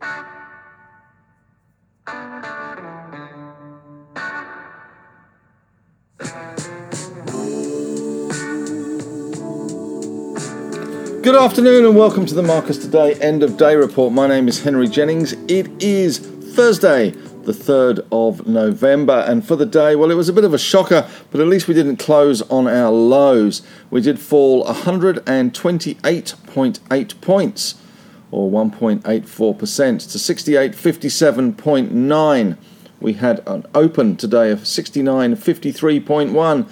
Good afternoon and welcome to the Marcus Today end of day report. My name is Henry Jennings. It is Thursday, the 3rd of November, and for the day, well, it was a bit of a shocker, but at least we didn't close on our lows. We did fall 128.8 points, or 1.84%, to 68.57.9. We had an open today of 69.53.1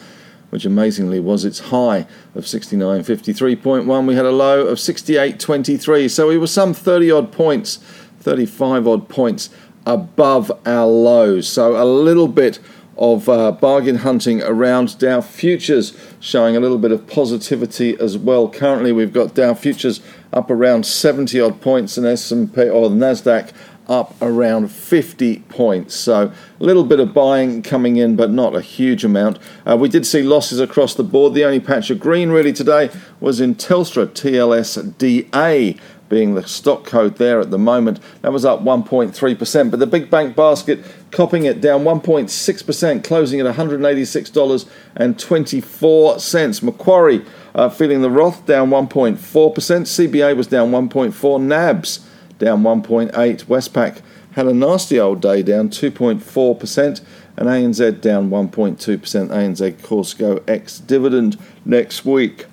which amazingly was its high of 69.53.1. We had a low of 68.23, so we were some 30 odd points, 35 odd points above our lows. So a little bit of uh, bargain hunting around Dow futures, showing a little bit of positivity as well. Currently, we've got Dow futures up around 70 odd points, and S&P or Nasdaq up around 50 points. So a little bit of buying coming in, but not a huge amount. Uh, we did see losses across the board. The only patch of green really today was in Telstra, TLSDA being the stock code there at the moment. That was up 1.3%, but the big bank basket copping it down 1.6%, closing at $186.24. Macquarie uh, feeling the wrath, down 1.4%. CBA was down 1.4. NABS down 1.8. Westpac had a nasty old day, down 2.4%, and ANZ down 1.2%. ANZ, course, go ex dividend next week.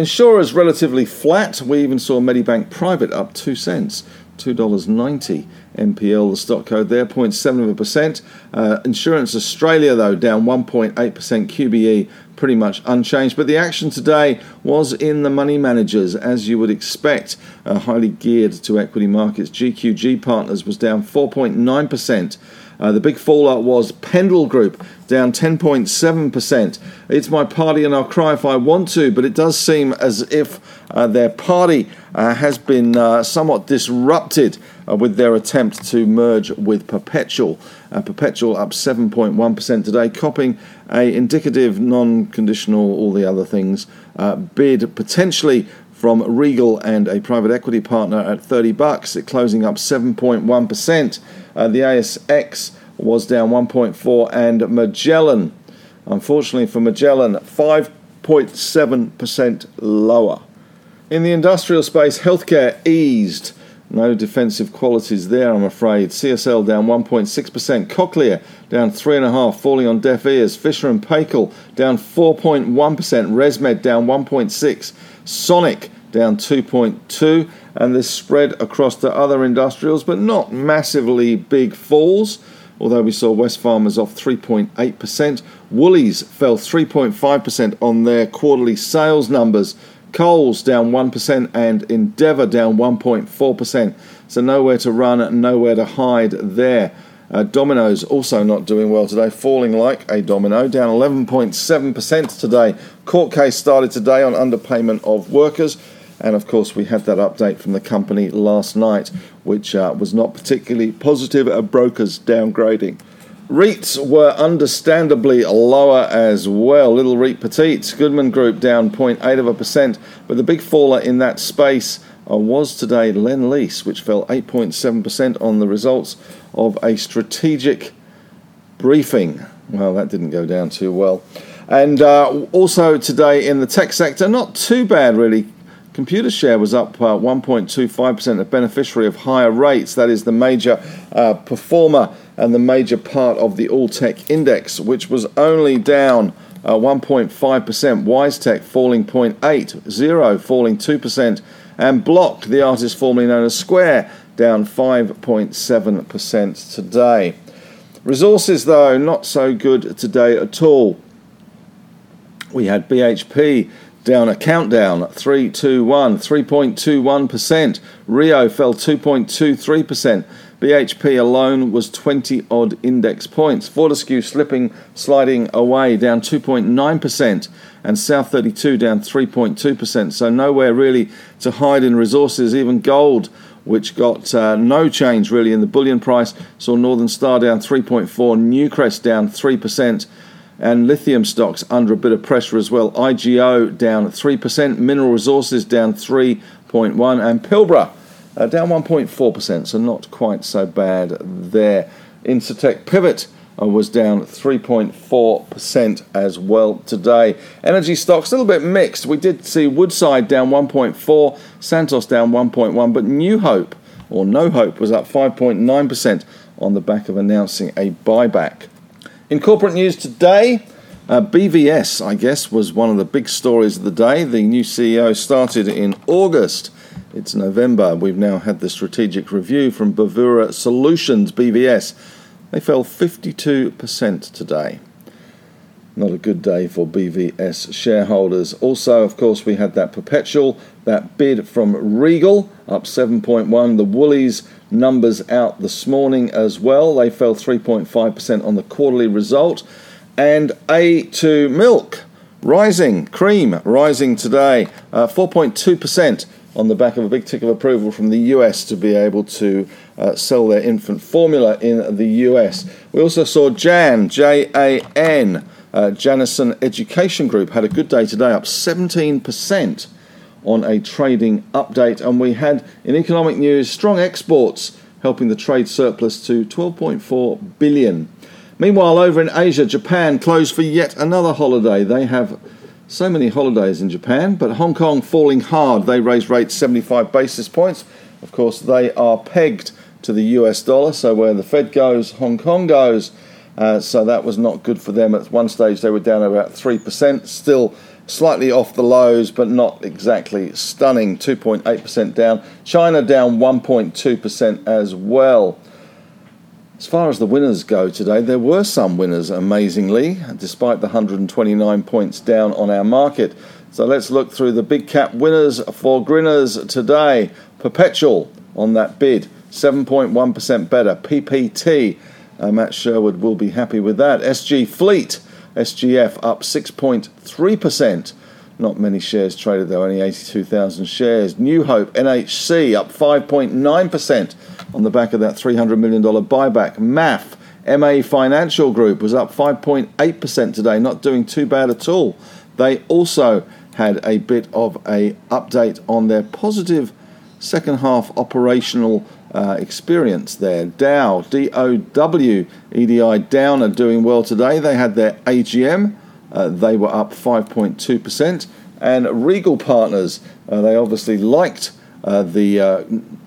Insurers relatively flat. We even saw Medibank Private up 2 cents, $2.90. MPL, the stock code there, 0.7%. Uh, Insurance Australia, though, down 1.8%. QBE pretty much unchanged. But the action today was in the money managers, as you would expect, uh, highly geared to equity markets. GQG Partners was down 4.9%. Uh, the big fallout was Pendal Group, down 10.7%. It's my party and I'll cry if I want to, but it does seem as if uh, their party uh, has been uh, somewhat disrupted uh, with their attempt to merge with Perpetual. Uh, Perpetual up 7.1% today, copying a indicative, non-conditional, all the other things bid potentially from Regal and a private equity partner at 30 bucks, it closing up 7.1%. Uh, the ASX was down 1.4 and Magellan, unfortunately for Magellan, 5.7% lower. In the industrial space, healthcare eased. No defensive qualities there, I'm afraid. CSL down 1.6%. Cochlear down 3.5, falling on deaf ears. Fisher and Paykel down 4.1%. ResMed down 1.6. Sonic down 2.2 and this spread across the other industrials but not massively big falls although we saw Wesfarmers off 3.8% Woolies fell 3.5% on their quarterly sales numbers Coles down 1% and Endeavour down 1.4% so nowhere to run nowhere to hide there uh, Domino's also not doing well today, falling like a domino, down 11.7% today. Court case started today on underpayment of workers. And of course, we had that update from the company last night, which uh, was not particularly positive at brokers downgrading. REITs were understandably lower as well. Little REIT Petite, Goodman Group down 0.8 of a percent, but the big faller in that space uh, was today Lendlease, which fell 8.7% on the results of a strategic briefing. Well, that didn't go down too well. And uh, also today in the tech sector, not too bad really. Computershare was up uh, 1.25%, a beneficiary of higher rates. That is the major uh, performer and the major part of the All Tech Index, which was only down uh, 1.5%. WiseTech falling 0.8, Xero falling 2%, and Block, the artist formerly known as Square, down 5.7% today. Resources, though, not so good today at all. We had BHP down a countdown 321, 3.21%. Rio fell 2.23%. BHP alone was 20 odd index points. Fortescue slipping, sliding away, down 2.9%, and South 32 down 3.2%. So nowhere really to hide in resources. Even gold, which got uh, no change really in the bullion price, saw Northern Star down 3.4, Newcrest down 3% and lithium stocks under a bit of pressure as well. IGO down 3%, Mineral Resources down 3.1, and Pilbara uh, down 1.4%, so not quite so bad there. Incitec Pivot uh, was down 3.4% as well today. Energy stocks a little bit mixed. We did see Woodside down 1.4, Santos down 1.1, but New Hope or No Hope was up 5.9% on the back of announcing a buyback. In corporate news today, uh, BVS, I guess, was one of the big stories of the day. The new CEO started in August. It's November. We've now had the strategic review from Bravura Solutions, BVS. They fell 52% today. Not a good day for BVS shareholders. Also, of course, we had that perpetual, that bid from Regal, up 7.1. The Woolies numbers out this morning as well. They fell 3.5% on the quarterly result and A2 milk rising, cream rising today, uh, 4.2% on the back of a big tick of approval from the US to be able to uh, sell their infant formula in the US. We also saw Jan, J A N, uh, Janison Education Group, had a good day today, up 17% on a trading update. And we had in economic news strong exports helping the trade surplus to 12.4 billion. Meanwhile, over in Asia, Japan closed for yet another holiday. They have so many holidays in Japan, but Hong Kong falling hard. They raised rates 75 basis points. Of course, they are pegged to the US dollar, so where the Fed goes, Hong Kong goes. Uh, so that was not good for them. At one stage, they were down about 3%, still slightly off the lows, but not exactly stunning. 2.8% down. China down 1.2% as well. As far as the winners go today, there were some winners, amazingly, despite the 129 points down on our market. So let's look through the big cap winners for Grinners today. Perpetual on that bid, 7.1% better. PPT, uh, Matt Sherwood will be happy with that. SG Fleet, SGF up 6.3%. Not many shares traded though, only 82,000 shares. New Hope, NHC up 5.9% on the back of that $300 million buyback. MAF, MA Financial Group was up 5.8% today, not doing too bad at all. They also had a bit of a update on their positive second half operational uh, experience there. Dow, D O W E D I, Down are doing well today. They had their AGM. Uh, they were up 5.2%. And Regal Partners, uh, they obviously liked uh, the uh,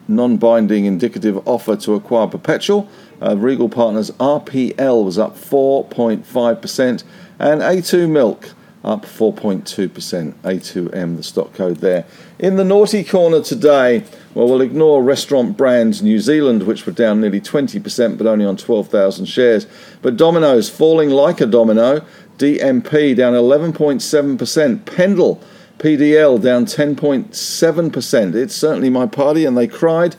non binding indicative offer to acquire Perpetual. Regal Partners RPL was up 4.5%, and A2 Milk up 4.2%. A2M, the stock code there. In the naughty corner today, well, we'll ignore restaurant brands New Zealand, which were down nearly 20%, but only on 12,000 shares. But Domino's falling like a domino. DMP down 11.7%. Pendal, PDL down 10.7%. It's certainly my party, and they cried,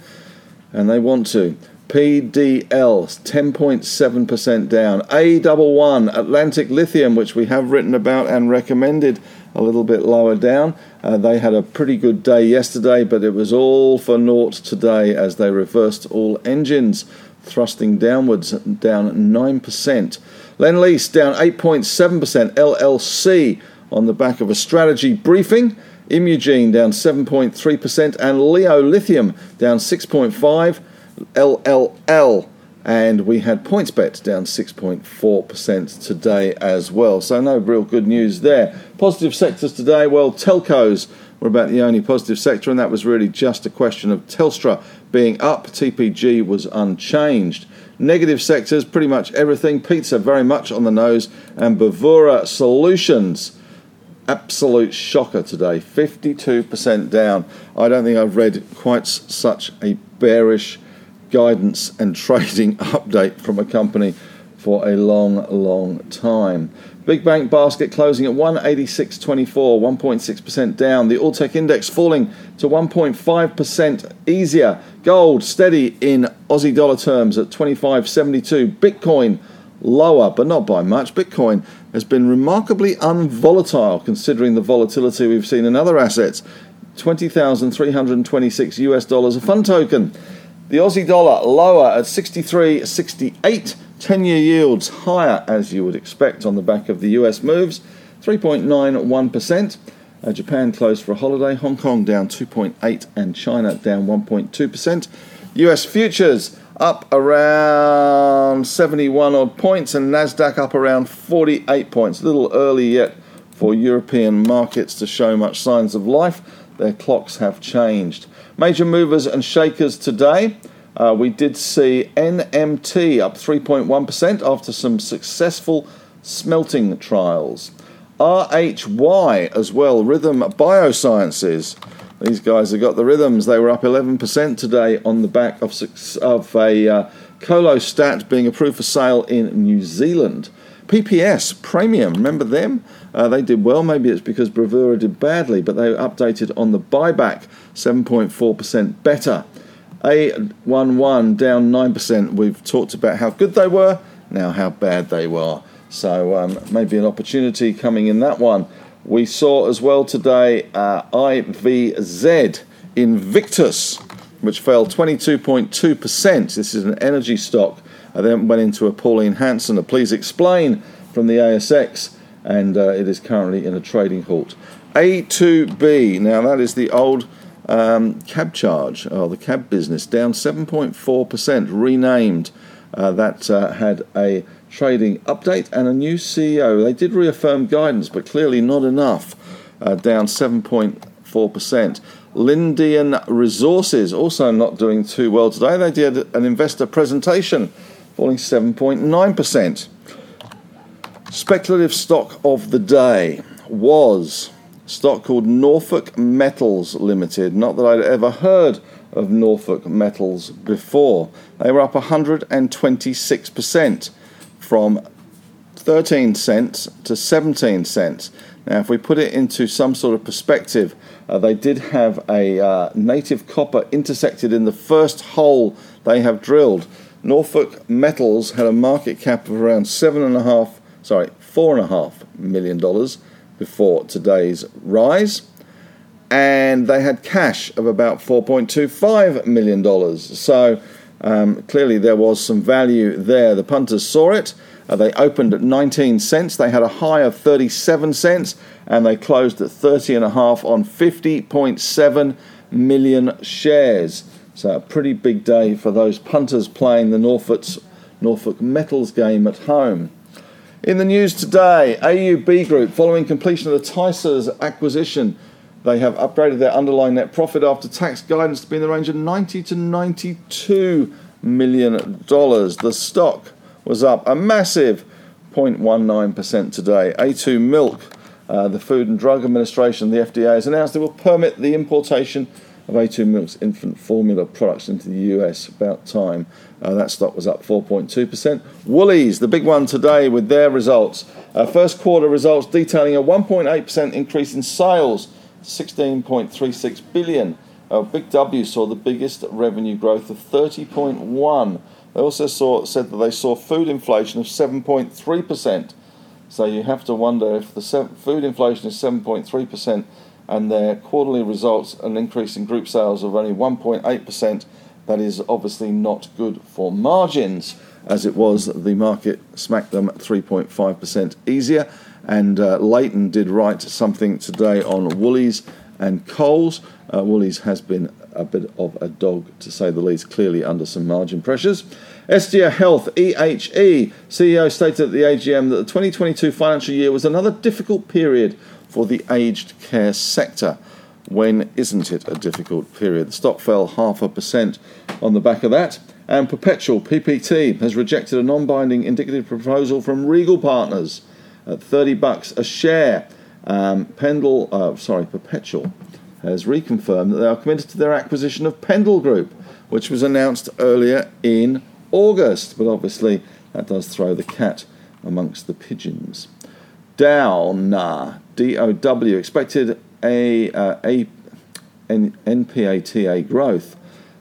and they want to. PDL 10.7% down. A11 Atlantic Lithium, which we have written about and recommended, a little bit lower down. Uh, they had a pretty good day yesterday, but it was all for naught today as they reversed all engines, thrusting downwards, down 9%. Lendlease down 8.7%. LLC on the back of a strategy briefing. Imugene down 7.3% and Leo Lithium down 6.5, LLL and we had PointsBet down 6.4% today as well. So no real good news there. Positive sectors today, well, telcos were about the only positive sector, and that was really just a question of Telstra being up. TPG was unchanged. Negative sectors, pretty much everything. Pizza very much on the nose, and Bravura Solutions absolute shocker today 52% down. I don't think I've read quite such a bearish guidance and trading update from a company for a long, long time. Big Bank basket closing at 186.24, 1.6% down. The Alltech index falling to 1.5% easier. Gold steady in Aussie dollar terms at 25.72. Bitcoin lower, but not by much. Bitcoin has been remarkably unvolatile considering the volatility we've seen in other assets. 20,326 US dollars a fund token. The Aussie dollar lower at 63.68. 10 year yields higher as you would expect on the back of the US moves, 3.91%. Uh, Japan closed for a holiday. Hong Kong down 2.8 and China down 1.2%. US futures up around 71 odd points and Nasdaq up around 48 points. A little early yet for European markets to show much signs of life. Their clocks have changed. Major movers and shakers today. Uh, we did see NMT up 3.1% after some successful smelting trials. RHY as well, Rhythm Biosciences. These guys have got the rhythms. They were up 11% today on the back of, of a uh, Colostat being approved for sale in New Zealand. PPS Praemium, remember them? Uh, they did well. Maybe it's because Bravura did badly, but they updated on the buyback, 7.4% better. A11 down 9%. We've talked about how good they were, now how bad they were. So um, maybe an opportunity coming in that one. We saw as well today uh, IVZ Invictus, which fell 22.2%. This is an energy stock. I then went into a Pauline Hanson, a please explain from the ASX, and uh, it is currently in a trading halt. A2B, now that is the old um, cab charge, or the cab business, down 7.4%, renamed. Uh, that uh, had a trading update and a new CEO. They did reaffirm guidance, but clearly not enough, uh, down 7.4%. Lindian Resources also not doing too well today. They did an investor presentation, falling 7.9%. Speculative stock of the day was stock called Norfolk Metals Limited. Not that I'd ever heard of Norfolk Metals before. They were up 126% from 13 cents to 17 cents. Now, if we put it into some sort of perspective, uh, they did have a uh, native copper intersected in the first hole they have drilled. Norfolk Metals had a market cap of around seven and a half, sorry, four and a half million dollars before today's rise, and they had cash of about 4.25 million dollars. So um, clearly, there was some value there. The punters saw it. Uh, they opened at 19 cents. They had a high of 37 cents, and they closed at 30 and a half on 50.7 million shares. So a pretty big day for those punters playing the Norfolk's, Norfolk Metals game at home. In the news today, AUB Group, following completion of the Tysers acquisition, they have upgraded their underlying net profit after tax guidance to be in the range of 90 to 92 million dollars. The stock was up a massive 0.19% today. A2 Milk, uh, the Food and Drug Administration, the FDA, has announced it will permit the importation of A2 Milk's infant formula products into the US. About time. Uh, that stock was up 4.2%. Woolies, the big one today with their results. Uh, first quarter results detailing a 1.8% increase in sales 16.36 billion. Uh, Big W saw the biggest revenue growth of 30.1. They also saw said that they saw food inflation of 7.3%. So you have to wonder if the food inflation is 7.3% and their quarterly results an increase in group sales of only 1.8%. That is obviously not good for margins, as it was the market smacked them 3.5% easier. And uh, Leighton did write something today on Woolies and Coles. Uh, Woolies has been a bit of a dog, to say the least, clearly under some margin pressures. Estia Health, EHE, CEO stated at the AGM that the 2022 financial year was another difficult period for the aged care sector. When isn't it a difficult period? The stock fell half a percent on the back of that. And Perpetual, PPT, has rejected a non binding indicative proposal from Regal Partners at 30 bucks a share. Um, Pendal, uh, sorry, Perpetual has reconfirmed that they are committed to their acquisition of Pendal Group, which was announced earlier in August. But obviously, that does throw the cat amongst the pigeons. Down, uh, DOW expected a, uh, a N- NPATA growth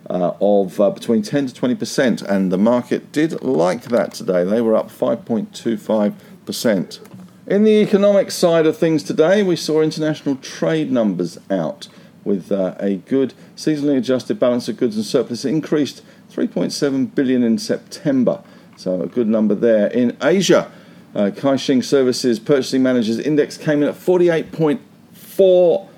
uh, of uh, between 10 to 20 percent, and the market did like that today. They were up 5.25 percent. In the economic side of things today, we saw international trade numbers out with uh, a good seasonally adjusted balance of goods and surplus. Increased 3.7 billion in September, so a good number there. In Asia, uh, Caixin Services Purchasing Managers Index came in at 48.4 for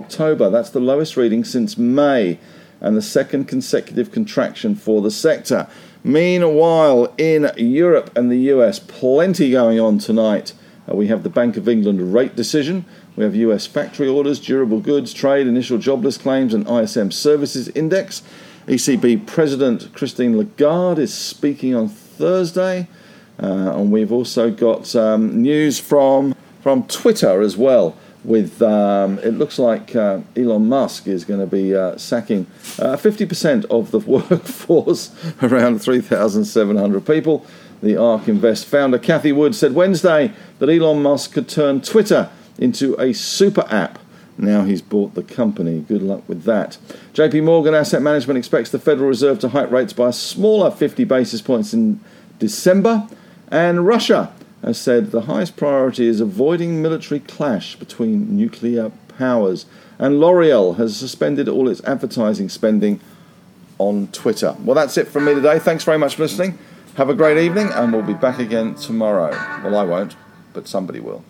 October. That's the lowest reading since May and the second consecutive contraction for the sector. Meanwhile, in Europe and the US, plenty going on tonight. Uh, we have the Bank of England rate decision. We have US factory orders, durable goods, trade, initial jobless claims, and ISM services index. ECB President Christine Lagarde is speaking on Thursday. Uh, and we've also got um, news from, from Twitter as well with um, it looks like uh, Elon Musk is going to be uh, sacking uh, 50% of the workforce, around 3,700 people. The ARK Invest founder Cathie Wood said Wednesday that Elon Musk could turn Twitter into a super app. Now he's bought the company. Good luck with that. JP Morgan Asset Management expects the Federal Reserve to hike rates by a smaller 50 basis points in December. And Russia has said the highest priority is avoiding military clash between nuclear powers. And L'Oreal has suspended all its advertising spending on Twitter. Well, that's it from me today. Thanks very much for listening. Have a great evening, and we'll be back again tomorrow. Well, I won't, but somebody will.